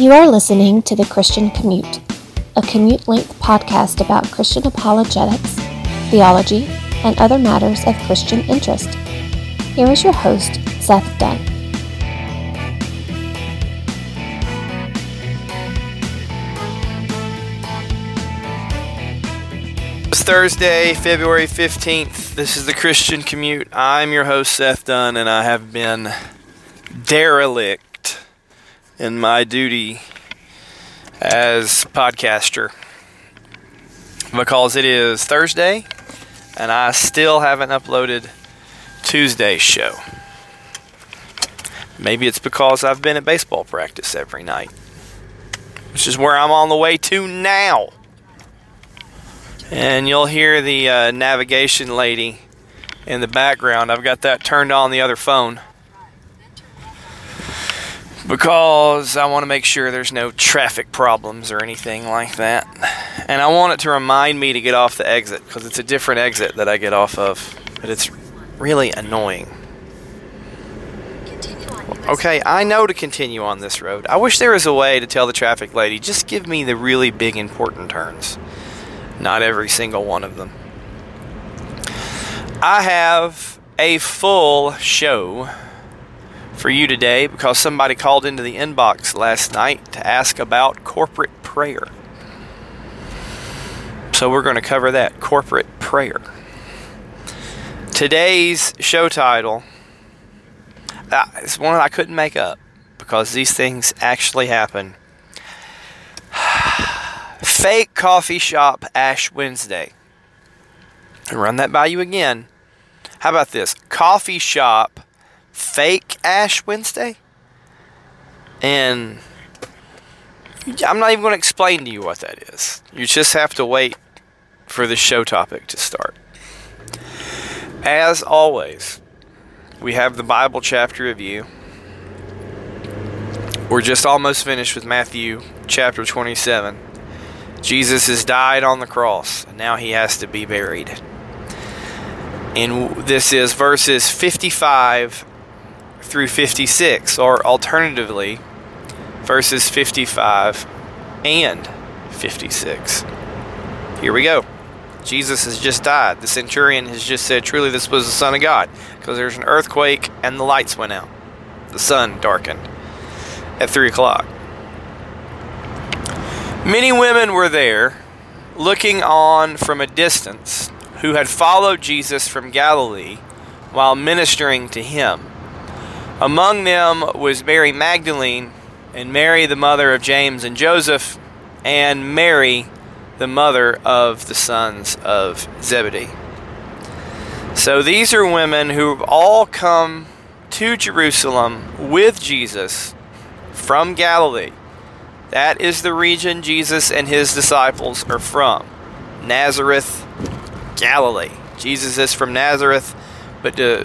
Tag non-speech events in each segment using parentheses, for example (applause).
You are listening to The Christian Commute, a commute length podcast about Christian apologetics, theology, and other matters of Christian interest. Here is your host, Seth Dunn. It's Thursday, February 15th. This is the Christian Commute. I'm your host, Seth Dunn, and I have been derelict in my duty as podcaster because it is Thursday and I still haven't uploaded Tuesday's show. Maybe it's because I've been at baseball practice every night, which is where I'm on the way to now. And you'll hear the uh, navigation lady in the background. I've got that turned on the other phone because I want to make sure there's no traffic problems or anything like that. And I want it to remind me to get off the exit because it's a different exit that I get off of, but it's really annoying. Okay, I know to continue on this road. I wish there was a way to tell the traffic lady just give me the really big important turns, not every single one of them. I have a full show for you today because somebody called into the inbox last night to ask about corporate prayer. So we're going to cover that corporate prayer. Today's show title uh, is one I couldn't make up because these things actually happen. (sighs) Fake coffee shop Ash Wednesday. And run that by you again. How about this? Coffee shop fake Ash Wednesday. And I'm not even going to explain to you what that is. You just have to wait for the show topic to start. As always, we have the Bible chapter review. We're just almost finished with Matthew chapter 27. Jesus has died on the cross, and now he has to be buried. And this is verses 55 through 56, or alternatively, verses 55 and 56. Here we go. Jesus has just died. The centurion has just said, Truly, this was the Son of God, because there's an earthquake and the lights went out. The sun darkened at 3 o'clock. Many women were there, looking on from a distance, who had followed Jesus from Galilee while ministering to him. Among them was Mary Magdalene, and Mary, the mother of James and Joseph, and Mary, the mother of the sons of Zebedee. So these are women who have all come to Jerusalem with Jesus from Galilee. That is the region Jesus and his disciples are from Nazareth, Galilee. Jesus is from Nazareth, but uh,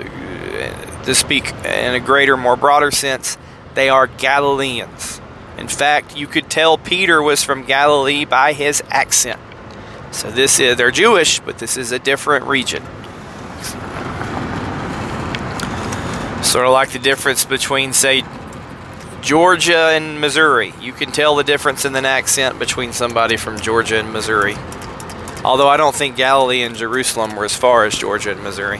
to speak in a greater, more broader sense, they are Galileans. In fact, you could tell Peter was from Galilee by his accent. So this is they're Jewish, but this is a different region. Sort of like the difference between say Georgia and Missouri. You can tell the difference in an accent between somebody from Georgia and Missouri. Although I don't think Galilee and Jerusalem were as far as Georgia and Missouri.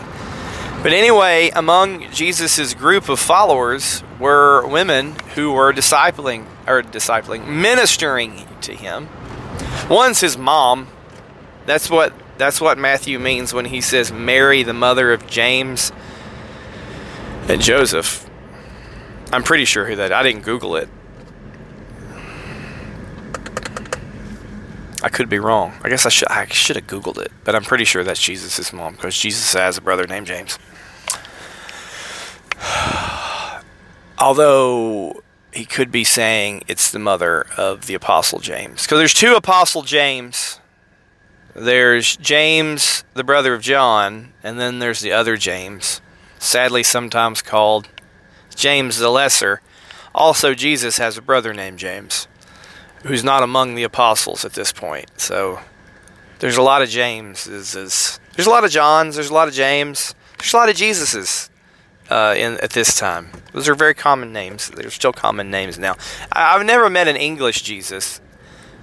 But anyway, among Jesus' group of followers were women who were discipling or discipling, ministering to him. One's his mom. That's what that's what Matthew means when he says Mary, the mother of James and Joseph. I'm pretty sure who that. I didn't Google it. I could be wrong. I guess I should I should have Googled it, but I'm pretty sure that's Jesus' mom because Jesus has a brother named James. (sighs) Although he could be saying it's the mother of the Apostle James. Because there's two Apostle James. There's James, the brother of John, and then there's the other James, sadly sometimes called James the Lesser. Also, Jesus has a brother named James, who's not among the apostles at this point. So there's a lot of Jameses. There's a lot of Johns. There's a lot of James. There's a lot of Jesuses uh, in at this time. Those are very common names. They're still common names now. I, I've never met an English Jesus.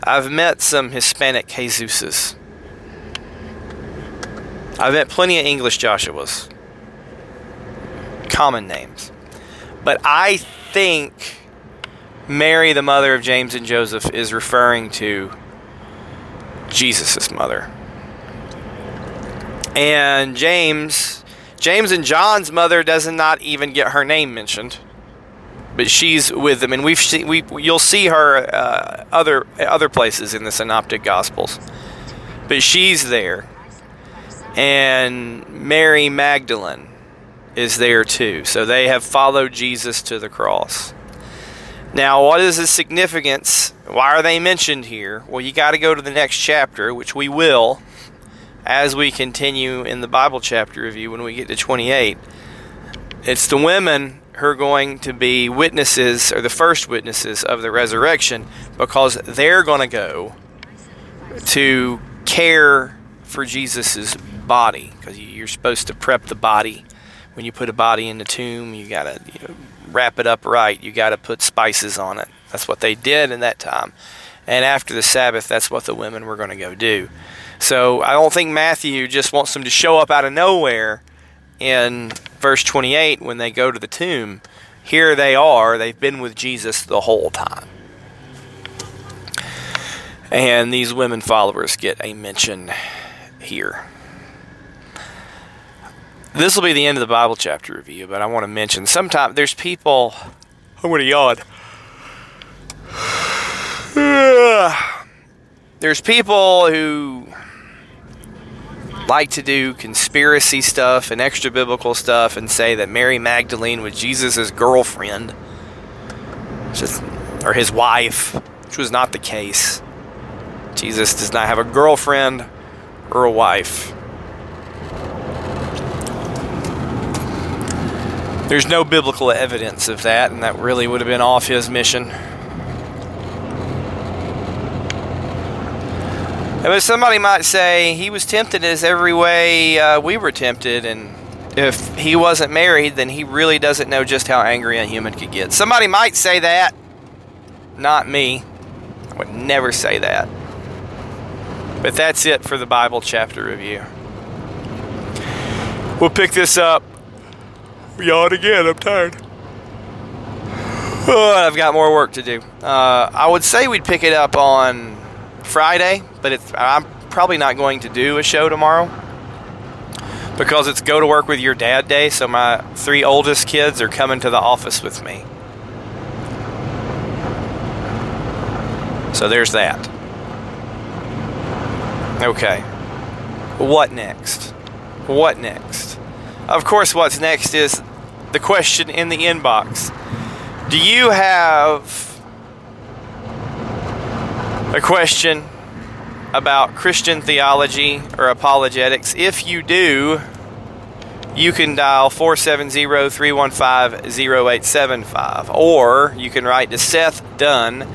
I've met some Hispanic Jesuses. I've met plenty of English Joshuas. Common names. But I think Mary, the mother of James and Joseph, is referring to Jesus' mother. And James, James and John's mother does not even get her name mentioned, but she's with them, and we've we you'll see her uh, other other places in the Synoptic Gospels, but she's there, and Mary Magdalene is there too. So they have followed Jesus to the cross. Now, what is the significance? Why are they mentioned here? Well, you got to go to the next chapter, which we will as we continue in the Bible chapter review when we get to 28. It's the women who are going to be witnesses, or the first witnesses of the resurrection, because they're going to go to care for Jesus' body, because you're supposed to prep the body. When you put a body in the tomb, you got to you know, wrap it up right. You got to put spices on it. That's what they did in that time. And after the Sabbath, that's what the women were going to go do. So I don't think Matthew just wants them to show up out of nowhere in verse 28 when they go to the tomb. Here they are. They've been with Jesus the whole time. And these women followers get a mention here. This will be the end of the Bible chapter review, but I want to mention sometimes there's people. I'm going to yawn. (sighs) There's people who like to do conspiracy stuff and extra biblical stuff and say that Mary Magdalene was Jesus' girlfriend, just, or his wife, which was not the case. Jesus does not have a girlfriend or a wife. There's no biblical evidence of that, and that really would have been off his mission. But somebody might say he was tempted as every way uh, we were tempted, and if he wasn't married, then he really doesn't know just how angry a human could get. Somebody might say that, not me. I would never say that. But that's it for the Bible chapter review. We'll pick this up. Yawn again, I'm tired. Oh, I've got more work to do. Uh, I would say we'd pick it up on Friday, but it's I'm probably not going to do a show tomorrow because it's go to work with your dad day. So my three oldest kids are coming to the office with me. So there's that. Okay. What next? What next? Of course, what's next is the question in the inbox. Do you have a question about Christian theology or apologetics? If you do, you can dial 470 315 0875 or you can write to Seth Dunn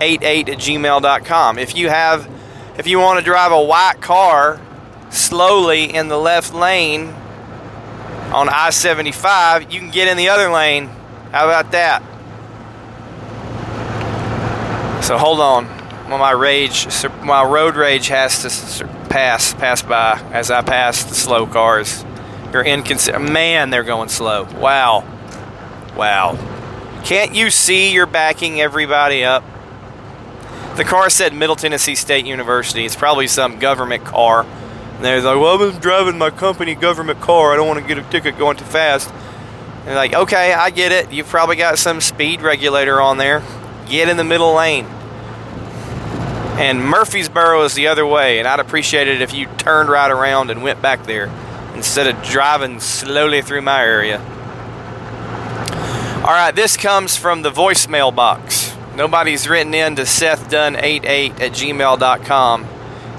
88 at gmail.com. If you have if you want to drive a white car slowly in the left lane on I 75, you can get in the other lane. How about that? So hold on. My rage, my road rage has to pass pass by as I pass the slow cars. You're inconsistent. Man, they're going slow. Wow, wow. Can't you see you're backing everybody up? The car said Middle Tennessee State University. It's probably some government car. And they're like, well, I'm driving my company government car. I don't want to get a ticket going too fast. And they're like, okay, I get it. You've probably got some speed regulator on there. Get in the middle lane. And Murfreesboro is the other way, and I'd appreciate it if you turned right around and went back there instead of driving slowly through my area. All right, this comes from the voicemail box. Nobody's written in to SethDunn88 at gmail.com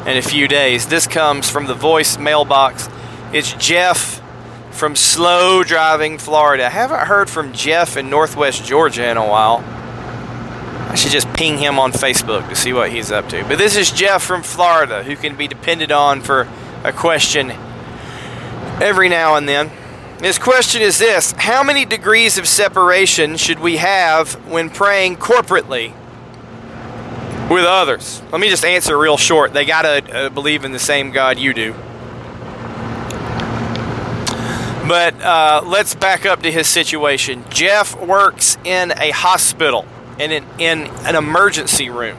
in a few days. This comes from the voicemail box. It's Jeff from Slow Driving, Florida. I haven't heard from Jeff in Northwest Georgia in a while. I should just ping him on Facebook to see what he's up to. But this is Jeff from Florida who can be depended on for a question every now and then. His question is this How many degrees of separation should we have when praying corporately with others? Let me just answer real short. They got to uh, believe in the same God you do. But uh, let's back up to his situation. Jeff works in a hospital, in an, in an emergency room.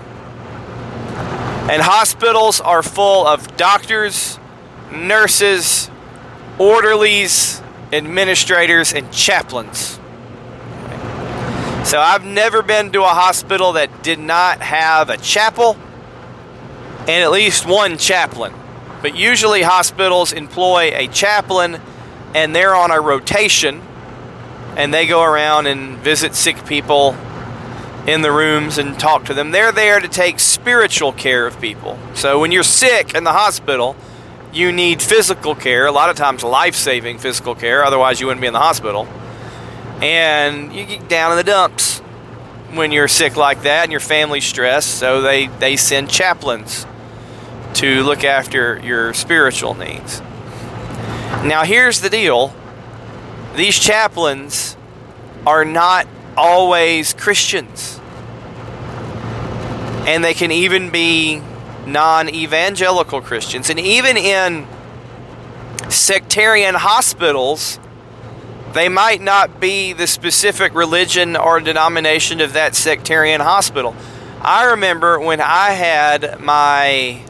And hospitals are full of doctors, nurses, orderlies, administrators, and chaplains. So I've never been to a hospital that did not have a chapel and at least one chaplain. But usually hospitals employ a chaplain and they're on a rotation and they go around and visit sick people in the rooms and talk to them. They're there to take spiritual care of people. So when you're sick in the hospital, you need physical care, a lot of times life saving physical care, otherwise, you wouldn't be in the hospital. And you get down in the dumps when you're sick like that and your family's stressed, so they, they send chaplains to look after your spiritual needs. Now, here's the deal these chaplains are not always Christians, and they can even be non evangelical Christians. And even in sectarian hospitals, they might not be the specific religion or denomination of that sectarian hospital. I remember when I had my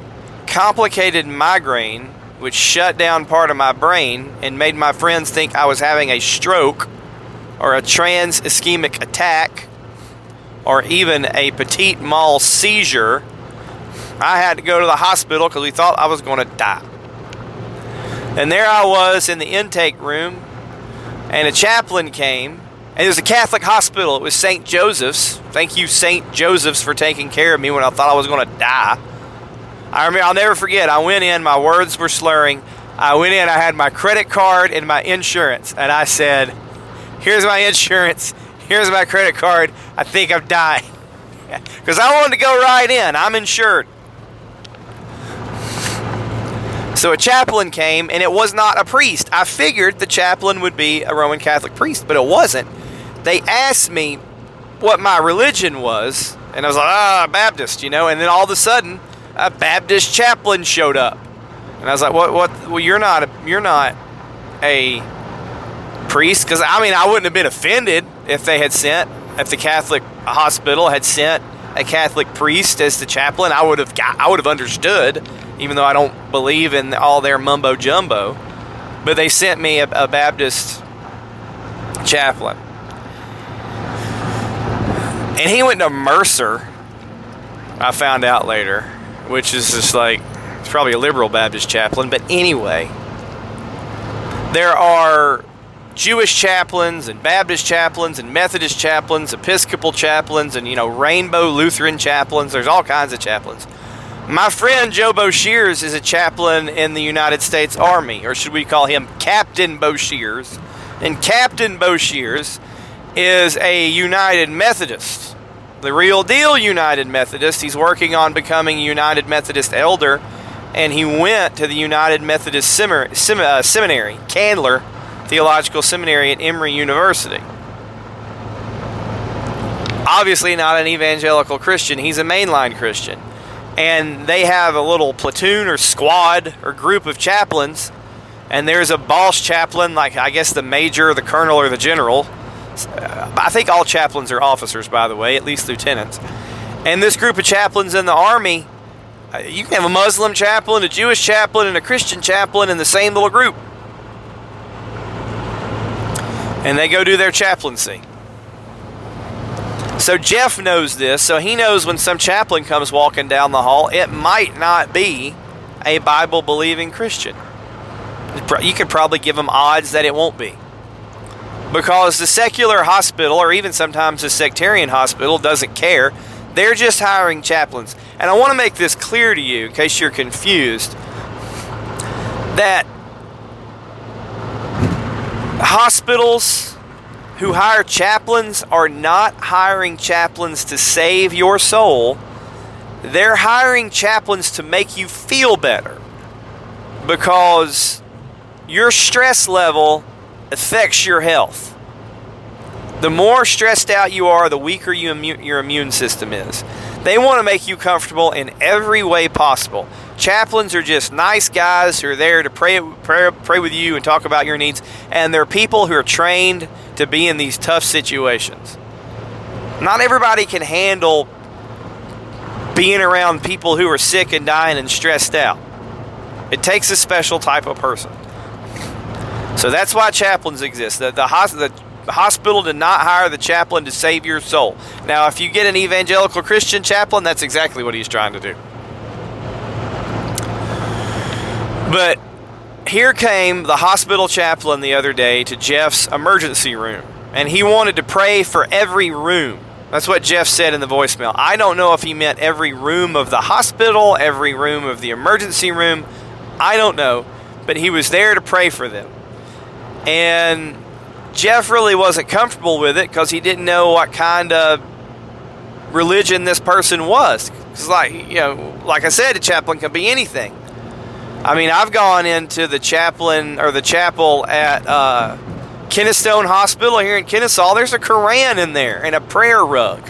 complicated migraine, which shut down part of my brain and made my friends think I was having a stroke or a trans ischemic attack or even a petit mal seizure I had to go to the hospital because we thought I was going to die. And there I was in the intake room, and a chaplain came. And it was a Catholic hospital. It was St. Joseph's. Thank you, St. Joseph's, for taking care of me when I thought I was going to die. I remember, I'll never forget, I went in, my words were slurring. I went in, I had my credit card and my insurance, and I said, Here's my (laughs) insurance, here's my credit card. I think I'm dying. (laughs) Because I wanted to go right in, I'm insured. So a chaplain came, and it was not a priest. I figured the chaplain would be a Roman Catholic priest, but it wasn't. They asked me what my religion was, and I was like, ah, Baptist, you know. And then all of a sudden, a Baptist chaplain showed up, and I was like, what? What? Well, you're not. A, you're not a priest, because I mean, I wouldn't have been offended if they had sent, if the Catholic hospital had sent a Catholic priest as the chaplain. I would have. Got, I would have understood even though I don't believe in all their mumbo jumbo. But they sent me a, a Baptist chaplain. And he went to Mercer, I found out later, which is just like, it's probably a liberal Baptist chaplain. But anyway, there are Jewish chaplains and Baptist chaplains and Methodist chaplains, Episcopal chaplains, and, you know, Rainbow Lutheran chaplains. There's all kinds of chaplains. My friend Joe Boshears is a chaplain in the United States Army, or should we call him Captain Boshears? And Captain Boshears is a United Methodist, the real deal United Methodist. He's working on becoming a United Methodist elder, and he went to the United Methodist uh, Seminary, Candler Theological Seminary at Emory University. Obviously, not an evangelical Christian, he's a mainline Christian. And they have a little platoon or squad or group of chaplains and there's a boss chaplain like i guess the major the colonel or the general. Uh, i think all chaplains are officers by the way at least lieutenants. And this group of chaplains in the army uh, you can have a muslim chaplain a jewish chaplain and a christian chaplain in the same little group and they go do their chaplaincy so Jeff knows this, so he knows when some chaplain comes walking down the hall, it might not be a Bible believing Christian. You could probably give him odds that it won't be. Because the secular hospital, or even sometimes the sectarian hospital, doesn't care. They're just hiring chaplains. And I want to make this clear to you, in case you're confused, that hospitals who hire chaplains are not hiring chaplains to save your soul. They're hiring chaplains to make you feel better because your stress level affects your health. The more stressed out you are, the weaker you immu- your immune system is. They want to make you comfortable in every way possible. Chaplains are just nice guys who are there to pray, pray, pray with you and talk about your needs, and they're people who are trained to be in these tough situations. Not everybody can handle being around people who are sick and dying and stressed out. It takes a special type of person. So that's why chaplains exist. The, the, the hospital did not hire the chaplain to save your soul. Now, if you get an evangelical Christian chaplain, that's exactly what he's trying to do. But here came the hospital chaplain the other day to Jeff's emergency room, and he wanted to pray for every room. That's what Jeff said in the voicemail. I don't know if he meant every room of the hospital, every room of the emergency room. I don't know. But he was there to pray for them. And Jeff really wasn't comfortable with it because he didn't know what kind of religion this person was. Because, like, you know, like I said, a chaplain can be anything. I mean, I've gone into the chaplain or the chapel at uh, Kennestone Hospital here in Kennesaw. There's a Koran in there and a prayer rug.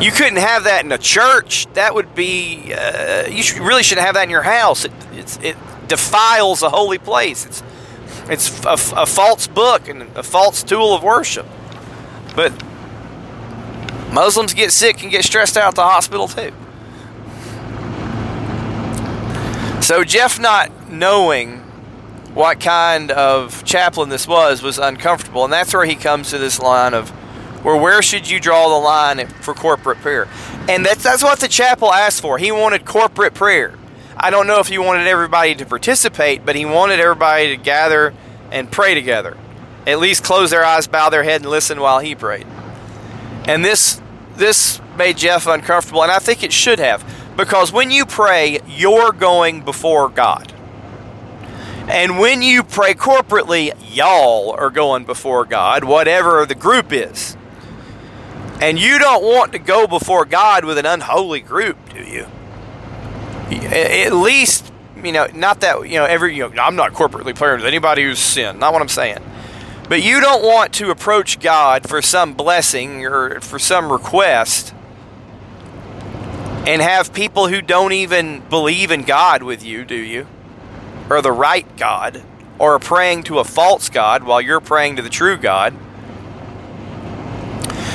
You couldn't have that in a church. That would be. Uh, you should, really shouldn't have that in your house. It, it defiles a holy place. It's it's a, a false book and a false tool of worship. But Muslims get sick and get stressed out at the hospital too. So Jeff not knowing what kind of chaplain this was was uncomfortable, and that's where he comes to this line of, "Where where should you draw the line for corporate prayer?" And that's that's what the chapel asked for. He wanted corporate prayer. I don't know if he wanted everybody to participate, but he wanted everybody to gather and pray together. At least close their eyes, bow their head, and listen while he prayed. And this this made Jeff uncomfortable, and I think it should have. Because when you pray, you're going before God. And when you pray corporately, y'all are going before God, whatever the group is. And you don't want to go before God with an unholy group, do you? At least, you know, not that, you know, every, you know, I'm not corporately praying with anybody who's sinned, not what I'm saying. But you don't want to approach God for some blessing or for some request and have people who don't even believe in God with you, do you? Or the right God, or praying to a false God while you're praying to the true God.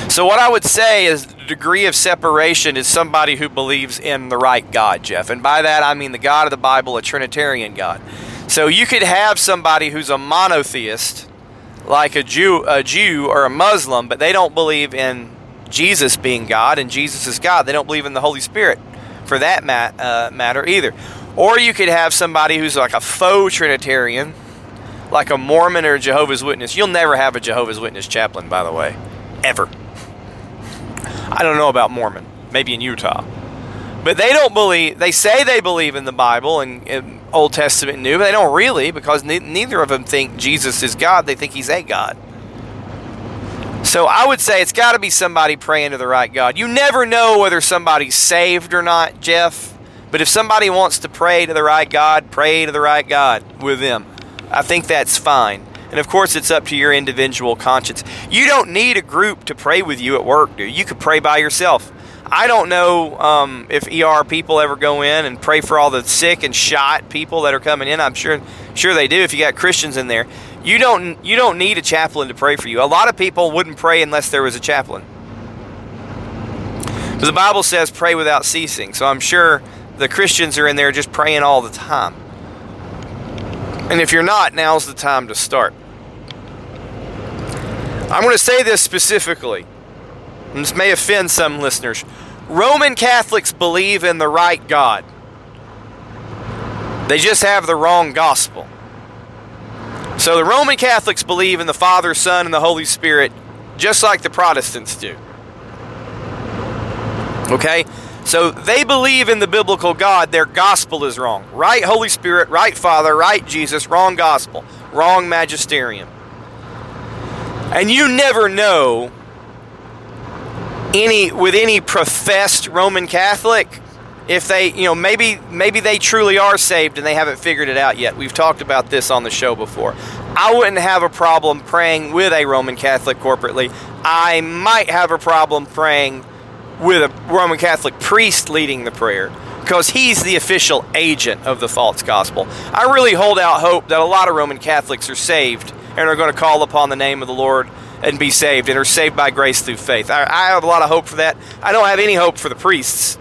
So, what I would say is degree of separation is somebody who believes in the right God, Jeff. And by that, I mean the God of the Bible, a Trinitarian God. So, you could have somebody who's a monotheist, like a Jew, a Jew or a Muslim, but they don't believe in Jesus being God and Jesus is God. They don't believe in the Holy Spirit for that mat, uh, matter either. Or you could have somebody who's like a faux Trinitarian, like a Mormon or a Jehovah's Witness. You'll never have a Jehovah's Witness chaplain, by the way, ever. I don't know about Mormon, maybe in Utah. But they don't believe, they say they believe in the Bible and, Old Testament and New, but they don't really because ne- neither of them think Jesus is God. They think he's a God. So I would say it's got to be somebody praying to the right God. You never know whether somebody's saved or not, Jeff. But if somebody wants to pray to the right God, pray to the right God with them. I think that's fine. And of course, it's up to your individual conscience. You don't need a group to pray with you at work, do you? Could pray by yourself. I don't know um, if ER people ever go in and pray for all the sick and shot people that are coming in. I'm sure, sure they do. If you got Christians in there, you don't you don't need a chaplain to pray for you. A lot of people wouldn't pray unless there was a chaplain. Because the Bible says pray without ceasing. So I'm sure the Christians are in there just praying all the time. And if you're not, now's the time to start. I'm going to say this specifically. This may offend some listeners. Roman Catholics believe in the right God. They just have the wrong gospel. So the Roman Catholics believe in the Father, Son, and the Holy Spirit just like the Protestants do. Okay? So they believe in the biblical God. Their gospel is wrong. Right Holy Spirit, right Father, right Jesus, wrong gospel, wrong magisterium. And you never know any with any professed Roman Catholic if they, you know, maybe maybe they truly are saved and they haven't figured it out yet. We've talked about this on the show before. I wouldn't have a problem praying with a Roman Catholic corporately. I might have a problem praying with a Roman Catholic priest leading the prayer because he's the official agent of the false gospel. I really hold out hope that a lot of Roman Catholics are saved and are going to call upon the name of the Lord and be saved and are saved by grace through faith. I, I have a lot of hope for that. I don't have any hope for the priests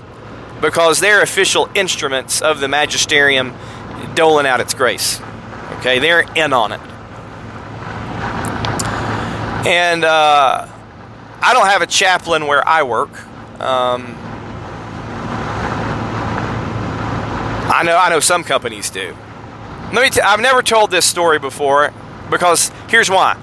because they're official instruments of the magisterium doling out its grace. Okay, they're in on it. And uh, I don't have a chaplain where I work. Um, I know I know some companies do. Let me. T- I've never told this story before because here's why.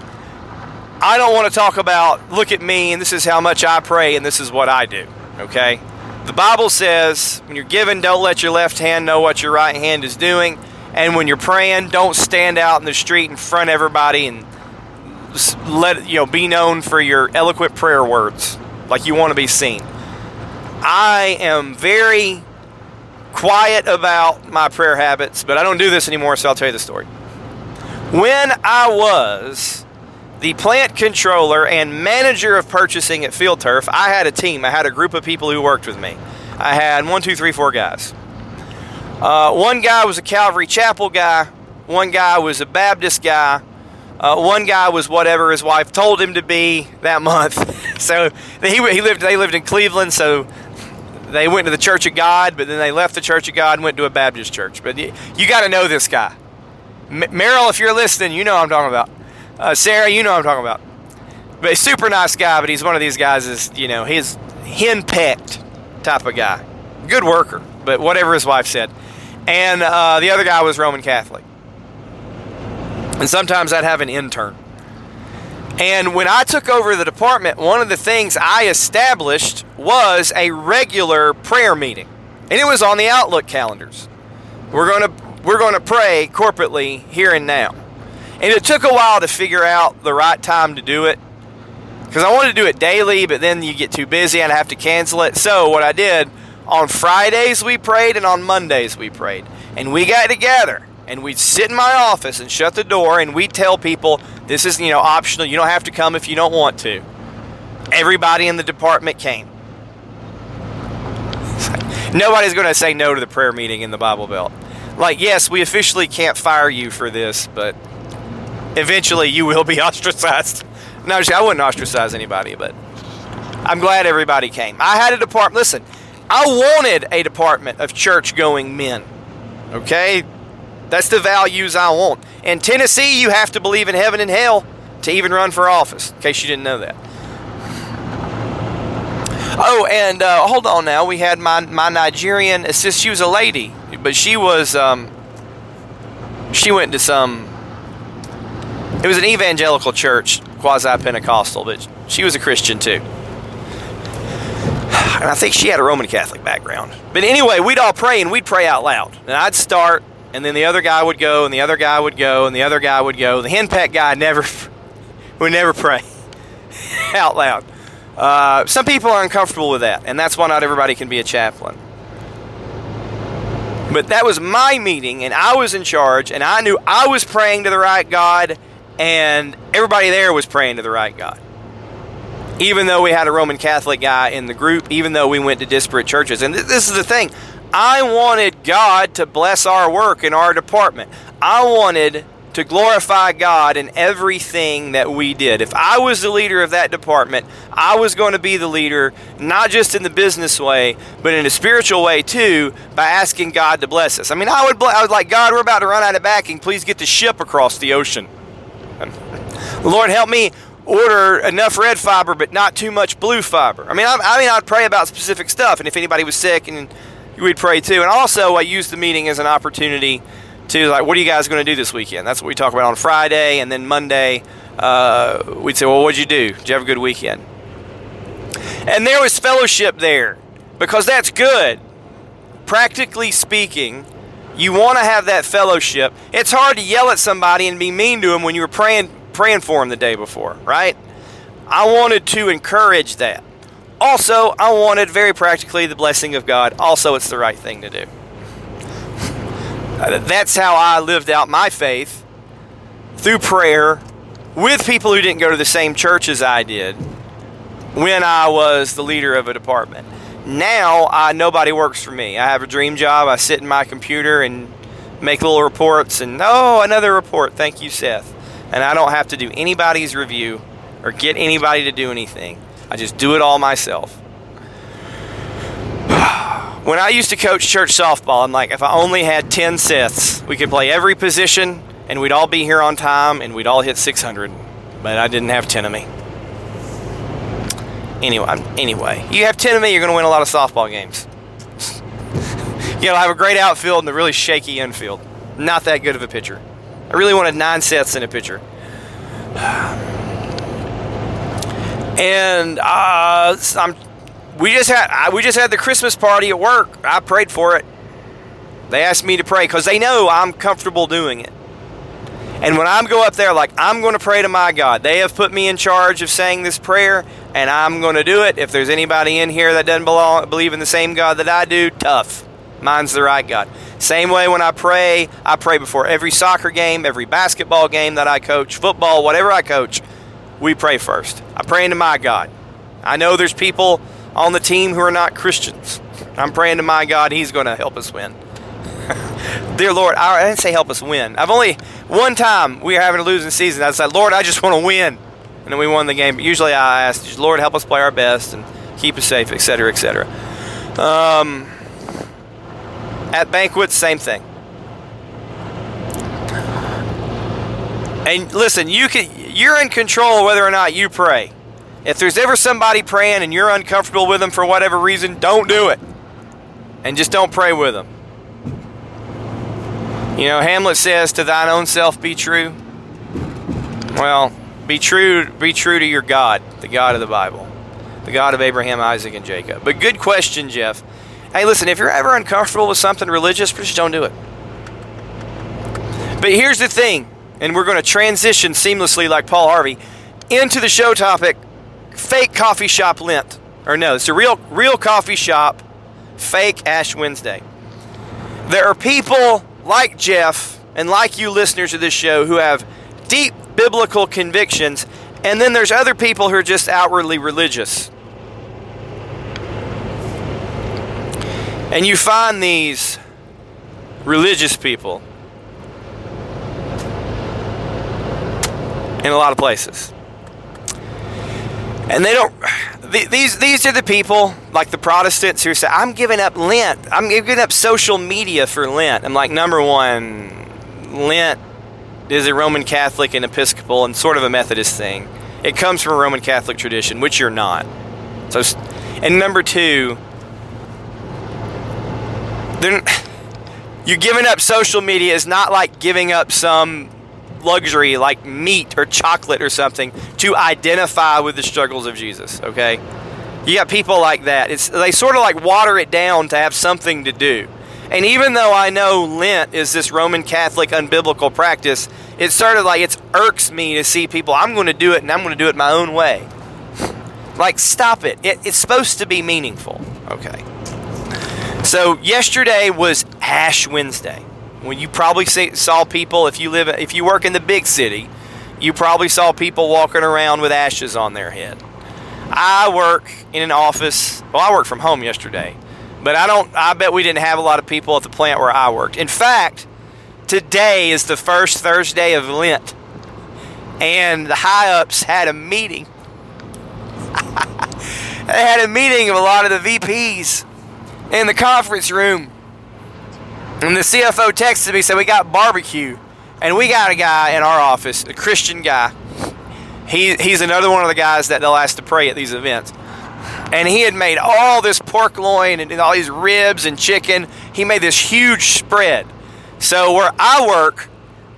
I don't want to talk about look at me and this is how much I pray and this is what I do. Okay. The Bible says when you're giving, don't let your left hand know what your right hand is doing. And when you're praying, don't stand out in the street in front of everybody and let you know be known for your eloquent prayer words like you want to be seen. I am very quiet about my prayer habits, but I don't do this anymore, so I'll tell you the story. When I was the plant controller and manager of purchasing at Field Turf, I had a team. I had a group of people who worked with me. I had one, two, three, four guys. Uh, one guy was a Calvary Chapel guy. One guy was a Baptist guy. Uh, one guy was whatever his wife told him to be that (laughs) month. so he, he lived. They lived in Cleveland, so they went to the Church of God, but then they left the Church of God and went to a Baptist church. But you, you got to know this guy. M- Meryl, if you're listening, you know I'm talking about. Uh, Sarah, you know I'm talking about. But a super nice guy, but he's one of these guys is, you know, he's hen-pecked type of guy. Good worker, but whatever his wife said. And uh, the other guy was Roman Catholic. And sometimes I'd have an intern. And when I took over the department, one of the things I established was a regular prayer meeting. And it was on the Outlook calendars. We're going to we're going to pray corporately here and now. And it took a while to figure out the right time to do it. Cuz I wanted to do it daily, but then you get too busy and I have to cancel it. So what I did, on Fridays we prayed and on Mondays we prayed. And we got together and we'd sit in my office and shut the door and we'd tell people this is you know optional. You don't have to come if you don't want to. Everybody in the department came. (laughs) Nobody's going to say no to the prayer meeting in the bible belt. Like yes we officially can't fire you for this but eventually you will be (laughs) ostracized. No i wouldn't ostracize anybody but i'm glad everybody came. I had a department listen i wanted a department of church going men okay that's the values I want. In Tennessee, you have to believe in heaven and hell to even run for office, in case you didn't know that. Oh, and uh, hold on now. We had my, my Nigerian assist. She was a lady, but she was, um, she went to some, it was an evangelical church, quasi Pentecostal, but she was a Christian too. And I think she had a Roman Catholic background. But anyway, we'd all pray and we'd pray out loud. And I'd start and then the other guy would go, and the other guy would go, and the other guy would go. The henpeck guy never (laughs) would never pray (laughs) out loud. Uh, some people are uncomfortable with that, and that's why not everybody can be a chaplain. But that was my meeting, and I was in charge, and I knew I was praying to the right God, and everybody there was praying to the right God. Even though we had a Roman Catholic guy in the group, even though we went to disparate churches. And th- this is the thing I wanted God to bless our work in our department. I wanted to glorify God in everything that we did. If I was the leader of that department, I was going to be the leader, not just in the business way, but in a spiritual way too, by asking God to bless us. I mean, I would, I was like, God, we're about to run out of backing. Please get the ship across the ocean. Lord, help me order enough red fiber, but not too much blue fiber. I mean, I, I mean, I'd pray about specific stuff, and if anybody was sick and we'd pray too. And also, I use the meeting as an opportunity to like, what are you guys going to do this weekend? That's what we talk about on Friday, and then Monday, uh, we'd say, well, what'd you do? Did you have a good weekend? And there was fellowship there because that's good. Practically speaking, you want to have that fellowship. It's hard to yell at somebody and be mean to them when you were praying praying for them the day before, right? I wanted to encourage that. Also, I wanted very practically the blessing of God. Also, it's the right thing to do. Uh, that's how I lived out my faith through prayer with people who didn't go to the same church as I did when I was the leader of a department. Now, I, nobody works for me. I have a dream job. I sit in my computer and make little reports, and oh, another report. Thank you, Seth. And I don't have to do anybody's review or get anybody to do anything. I just do it all myself. (sighs) when I used to coach church softball, I'm like, if I only had 10 Seths, we could play every position and we'd all be here on time and we'd all hit 600. But I didn't have 10 of me. Anyway, anyway, you have 10 of me, you're going to win a lot of softball games. (laughs) you know, I have a great outfield and a really shaky infield. Not that good of a pitcher. I really wanted nine Seths in a pitcher. (sighs) And uh, I'm, we just had we just had the Christmas party at work. I prayed for it. They asked me to pray because they know I'm comfortable doing it. And when I go up there, like I'm going to pray to my God, they have put me in charge of saying this prayer, and I'm going to do it. If there's anybody in here that doesn't belong, believe in the same God that I do, tough. Mine's the right God. Same way when I pray, I pray before every soccer game, every basketball game that I coach, football, whatever I coach, we pray first. I pray into my God. I know there's people on the team who are not Christians. I'm praying to my God, He's going to help us win. (laughs) Dear Lord, I didn't say help us win. I've only one time we were having a losing season. I said, Lord, I just want to win, and then we won the game. But usually I ask, Lord, help us play our best and keep us safe, etc., etc. Um, at banquets, same thing. And listen, you can you're in control whether or not you pray. If there's ever somebody praying and you're uncomfortable with them for whatever reason, don't do it. And just don't pray with them. You know, Hamlet says, "To thine own self be true." Well, be true be true to your God, the God of the Bible. The God of Abraham, Isaac, and Jacob. But good question, Jeff. Hey, listen, if you're ever uncomfortable with something religious, just don't do it. But here's the thing, and we're going to transition seamlessly like Paul Harvey into the show topic fake coffee shop Lent. Or no, it's a real real coffee shop fake Ash Wednesday. There are people like Jeff and like you listeners of this show who have deep biblical convictions, and then there's other people who are just outwardly religious. And you find these religious people in a lot of places. And they don't these these are the people like the Protestants who say I'm giving up Lent. I'm giving up social media for Lent. I'm like number 1 Lent is a Roman Catholic and Episcopal and sort of a Methodist thing. It comes from a Roman Catholic tradition, which you're not. So and number 2 they're, (sighs) you're giving up social media is not like giving up some luxury like meat or chocolate or something to identify with the struggles of Jesus, okay? You got people like that. It's they sort of like water it down to have something to do. And even though I know Lent is this Roman Catholic unbiblical practice, it sort of like it irks me to see people I'm going to do it and I'm going to do it my own way. (laughs) Like stop it. it it's supposed to be meaningful. Okay. So yesterday was Ash Wednesday. When you probably see, saw people, if you live, if you work in the big city, you probably saw people walking around with ashes on their head. I work in an office. Well, I worked from home yesterday, but I don't. I bet we didn't have a lot of people at the plant where I worked. In fact, today is the first Thursday of Lent, and the high ups had a meeting. (laughs) they had a meeting of a lot of the VPs in the conference room. And the CFO texted me, said, We got barbecue. And we got a guy in our office, a Christian guy. He, he's another one of the guys that they'll ask to pray at these events. And he had made all this pork loin and all these ribs and chicken. He made this huge spread. So, where I work,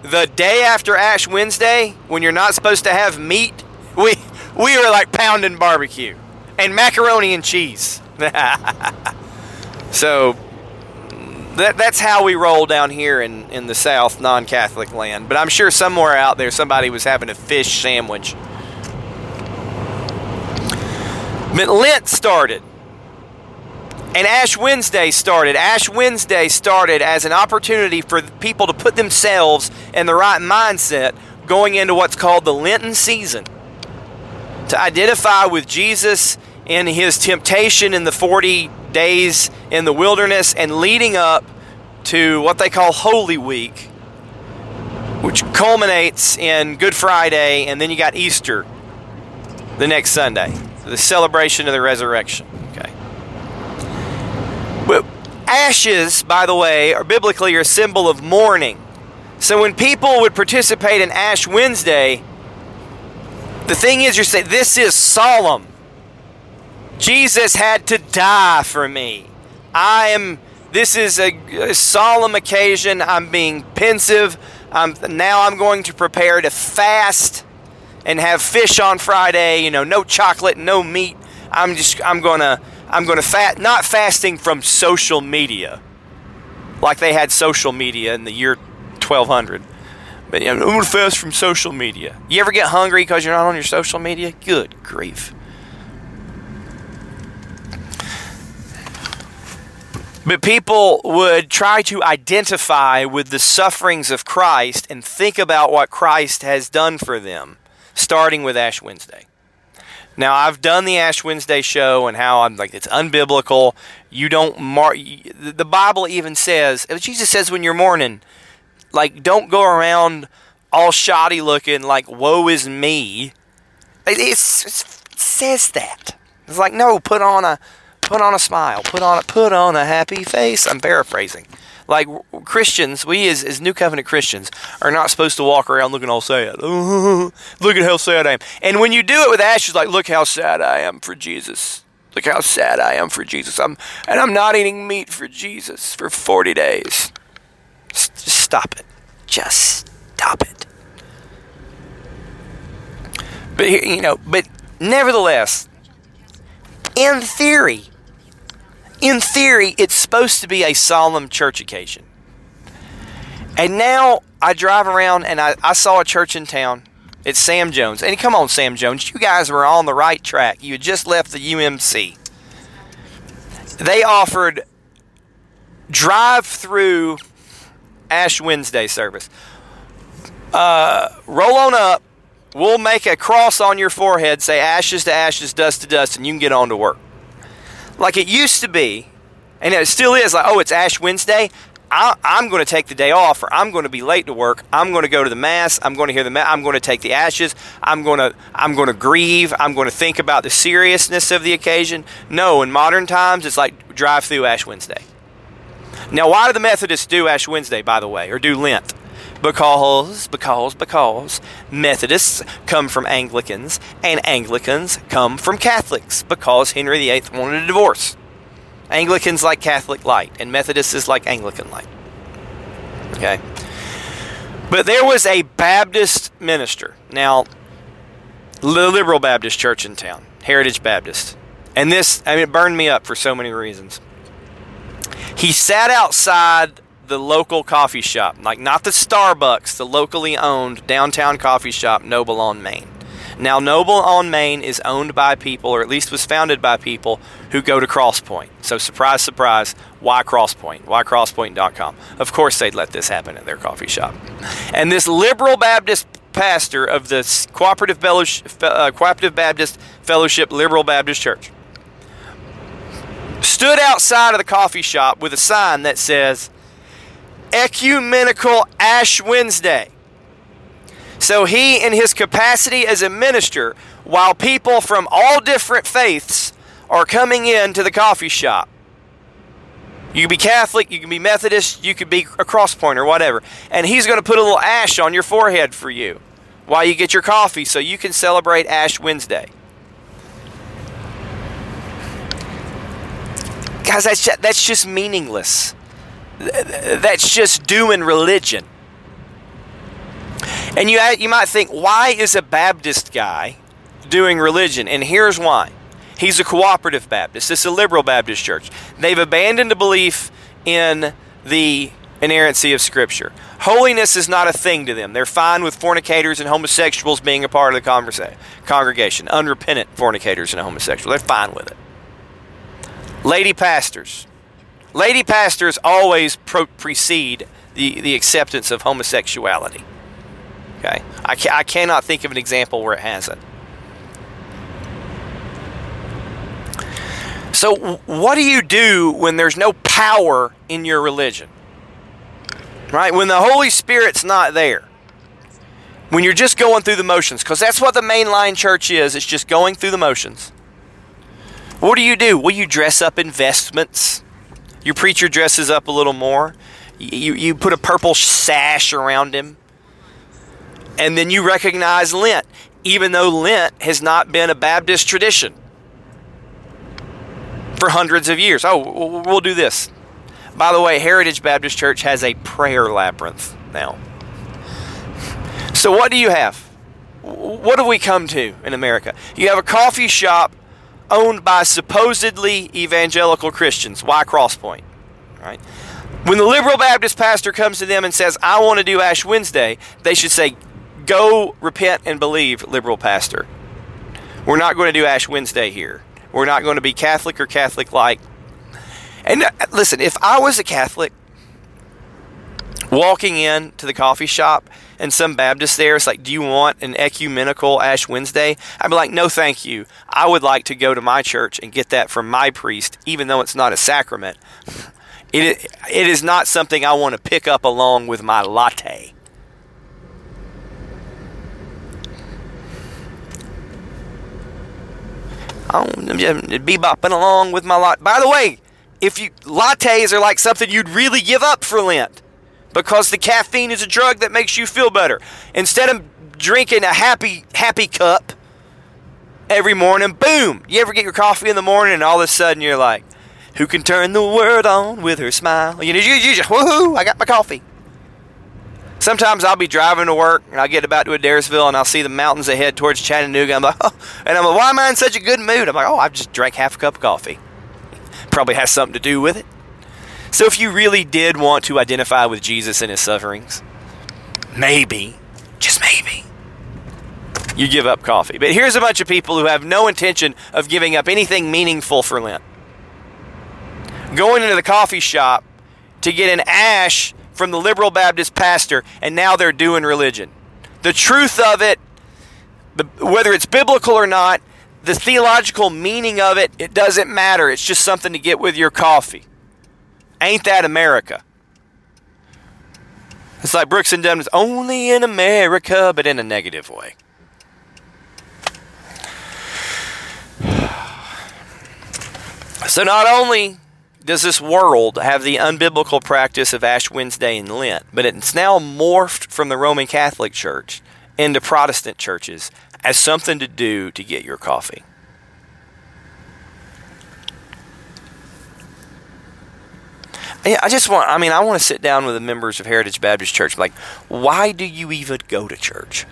the day after Ash Wednesday, when you're not supposed to have meat, (laughs) we, we were like pounding barbecue and macaroni and cheese. (laughs) So that, that's how we roll down here in, in the South, non Catholic land. But I'm sure somewhere out there somebody was having a fish sandwich. But Lent started. And Ash Wednesday started. Ash Wednesday started as an opportunity for people to put themselves in the right mindset going into what's called the Lenten season to identify with Jesus in his temptation in the 40 days in the wilderness and leading up to what they call Holy Week, which culminates in Good Friday, and then you got Easter the next Sunday, the celebration of the resurrection. Okay. But ashes, by the way, are biblically a symbol of mourning. So when people would participate in Ash Wednesday, the thing is, you're saying this is solemn. Jesus had to die for me. I am. This is a, a solemn occasion. I'm being pensive. I'm, now I'm going to prepare to fast and have fish on Friday. You know, no chocolate, no meat. I'm just. I'm gonna. I'm gonna fast. Not fasting from social media, like they had social media in the year 1200. But you know, I'm gonna fast from social media. You ever get hungry because you're not on your social media? Good grief. But people would try to identify with the sufferings of Christ and think about what Christ has done for them, starting with Ash Wednesday. Now, I've done the Ash Wednesday show and how I'm like, it's unbiblical. You don't mark, the Bible even says, uh, Jesus says when you're mourning, like, don't go around all shoddy looking, like, woe is me. It, it says that. It's like, no, put on a put on a smile, put on a, put on a happy face. I'm paraphrasing. Like Christians, we as, as New Covenant Christians are not supposed to walk around looking all sad. (laughs) look at how sad I am. And when you do it with ashes, like, look how sad I am for Jesus. Look how sad I am for Jesus. I'm and I'm not eating meat for Jesus for 40 days. Just stop it. Just stop it. But you know, but nevertheless, in theory, in theory, it's supposed to be a solemn church occasion. And now I drive around and I, I saw a church in town. It's Sam Jones. And come on, Sam Jones, you guys were on the right track. You had just left the UMC. They offered drive through Ash Wednesday service. Uh, roll on up. We'll make a cross on your forehead, say ashes to ashes, dust to dust, and you can get on to work like it used to be, and it still is like, oh, it's Ash Wednesday. I, am going to take the day off, or I'm going to be late to work. I'm going to go to the mass. I'm going to hear the mass. I'm going to take the ashes. I'm going to I'm going to grieve. I'm going to think about the seriousness of the occasion. No, in modern times, it's like drive through Ash Wednesday. Now, why do the Methodists do Ash Wednesday, by the way, or do Lent? Because, because, because Methodists come from Anglicans and Anglicans come from Catholics because Henry VIII wanted a divorce. Anglicans like Catholic light and Methodists is like Anglican light. Okay? But there was a Baptist minister. Now, the liberal Baptist church in town, Heritage Baptist. And this, I mean, it burned me up for so many reasons. He sat outside the local coffee shop, like not the Starbucks, the locally owned downtown coffee shop, Noble on Main. Now, Noble on Main is owned by people, or at least was founded by people who go to Crosspoint. So, surprise, surprise, why Crosspoint? Why Crosspoint.com? Of course, they'd let this happen at their coffee shop. And this liberal Baptist pastor of the Cooperative, uh, Cooperative Baptist Fellowship Liberal Baptist Church stood outside of the coffee shop with a sign that says, Ecumenical Ash Wednesday. So he, in his capacity as a minister, while people from all different faiths are coming in to the coffee shop, you can be Catholic, you can be Methodist, you could be a cross pointer, whatever. And he's going to put a little ash on your forehead for you while you get your coffee so you can celebrate Ash Wednesday. Guys, that's just, that's just meaningless that's just doing religion. And you, you might think, why is a Baptist guy doing religion? And here's why. He's a cooperative Baptist. It's a liberal Baptist church. They've abandoned a belief in the inerrancy of Scripture. Holiness is not a thing to them. They're fine with fornicators and homosexuals being a part of the conversa- congregation. Unrepentant fornicators and homosexuals. They're fine with it. Lady pastors, Lady pastors always pro- precede the, the acceptance of homosexuality. Okay? I, ca- I cannot think of an example where it hasn't. So, what do you do when there's no power in your religion? Right? When the Holy Spirit's not there. When you're just going through the motions, because that's what the mainline church is, it's just going through the motions. What do you do? Well, you dress up in vestments. Your preacher dresses up a little more. You, you put a purple sash around him. And then you recognize Lent, even though Lent has not been a Baptist tradition for hundreds of years. Oh, we'll do this. By the way, Heritage Baptist Church has a prayer labyrinth now. So, what do you have? What have we come to in America? You have a coffee shop owned by supposedly evangelical Christians. Why Crosspoint? Right? When the liberal Baptist pastor comes to them and says, I want to do Ash Wednesday, they should say, Go repent and believe, liberal pastor. We're not going to do Ash Wednesday here. We're not going to be Catholic or Catholic like. And uh, listen, if I was a Catholic walking in to the coffee shop and some Baptist there is like, Do you want an ecumenical Ash Wednesday? I'd be like, No, thank you. I would like to go to my church and get that from my priest, even though it's not a sacrament. It, it is not something I want to pick up along with my latte. I'm just bebopping along with my lot. By the way, if you lattes are like something you'd really give up for Lent because the caffeine is a drug that makes you feel better. Instead of drinking a happy happy cup every morning, boom, you ever get your coffee in the morning and all of a sudden you're like, who can turn the world on with her smile? You know, you, you just woohoo, I got my coffee. Sometimes I'll be driving to work and I'll get about to Adairsville and I'll see the mountains ahead towards Chattanooga. I'm like, oh, (laughs) and I'm like, why am I in such a good mood? I'm like, oh, I've just drank half a cup of coffee. Probably has something to do with it. So if you really did want to identify with Jesus and his sufferings, maybe, just maybe, you give up coffee. But here's a bunch of people who have no intention of giving up anything meaningful for Lent. Going into the coffee shop to get an ash from the liberal Baptist pastor, and now they're doing religion. The truth of it, the, whether it's biblical or not, the theological meaning of it, it doesn't matter. It's just something to get with your coffee. Ain't that America? It's like Brooks and Dunn only in America, but in a negative way. (sighs) So not only does this world have the unbiblical practice of Ash Wednesday and Lent, but it's now morphed from the Roman Catholic Church into Protestant churches as something to do to get your coffee. I just want, I mean, I want to sit down with the members of Heritage Baptist Church. Like, why do you even go to church?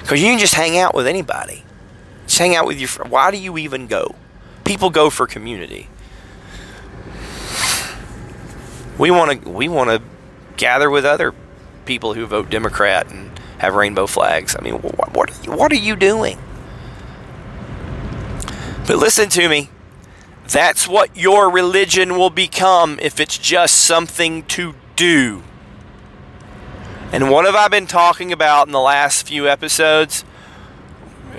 Because you can just hang out with anybody. Just hang out with your. Why do you even go? People go for community. We want to, we want to gather with other people who vote Democrat and have rainbow flags. I mean, what, what, what are you doing? But listen to me. That's what your religion will become if it's just something to do. And what have I been talking about in the last few episodes?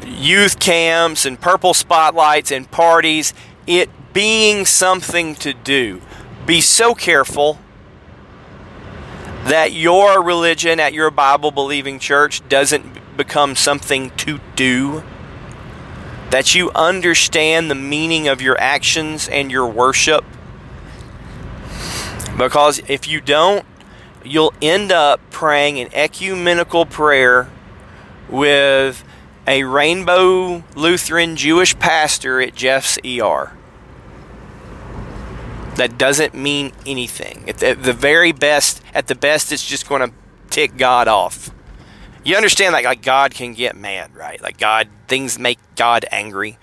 Youth camps and purple spotlights and parties, it being something to do. Be so careful that your religion at your Bible believing church doesn't become something to do that you understand the meaning of your actions and your worship. Because if you don't, you'll end up praying an ecumenical prayer with a Rainbow Lutheran Jewish pastor at Jeff's ER. That doesn't mean anything. At the very best, at the best, it's just going to tick God off you understand that like God can get mad, right? Like God, things make God angry.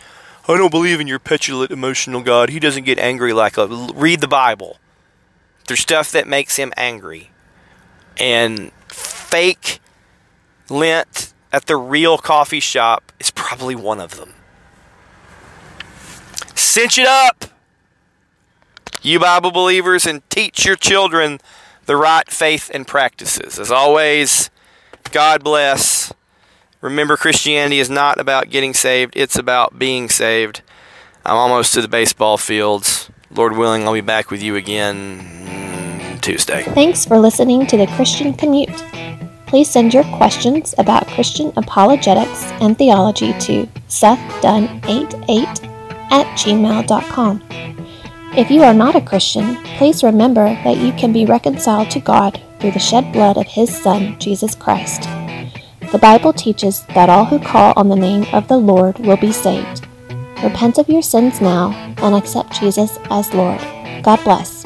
I don't believe in your petulant, emotional God. He doesn't get angry like a, read the Bible. There's stuff that makes him angry, and fake Lent at the real coffee shop is probably one of them. Cinch it up, you Bible believers, and teach your children the right faith and practices. As always, God bless. Remember, Christianity is not about getting saved, it's about being saved. I'm almost to the baseball fields. Lord willing, I'll be back with you again Tuesday. Thanks for listening to the Christian Commute. Please send your questions about Christian apologetics and theology to sethdunn88 at gmail.com. If you are not a Christian, please remember that you can be reconciled to God through the shed blood of His Son, Jesus Christ. The Bible teaches that all who call on the name of the Lord will be saved. Repent of your sins now and accept Jesus as Lord. God bless.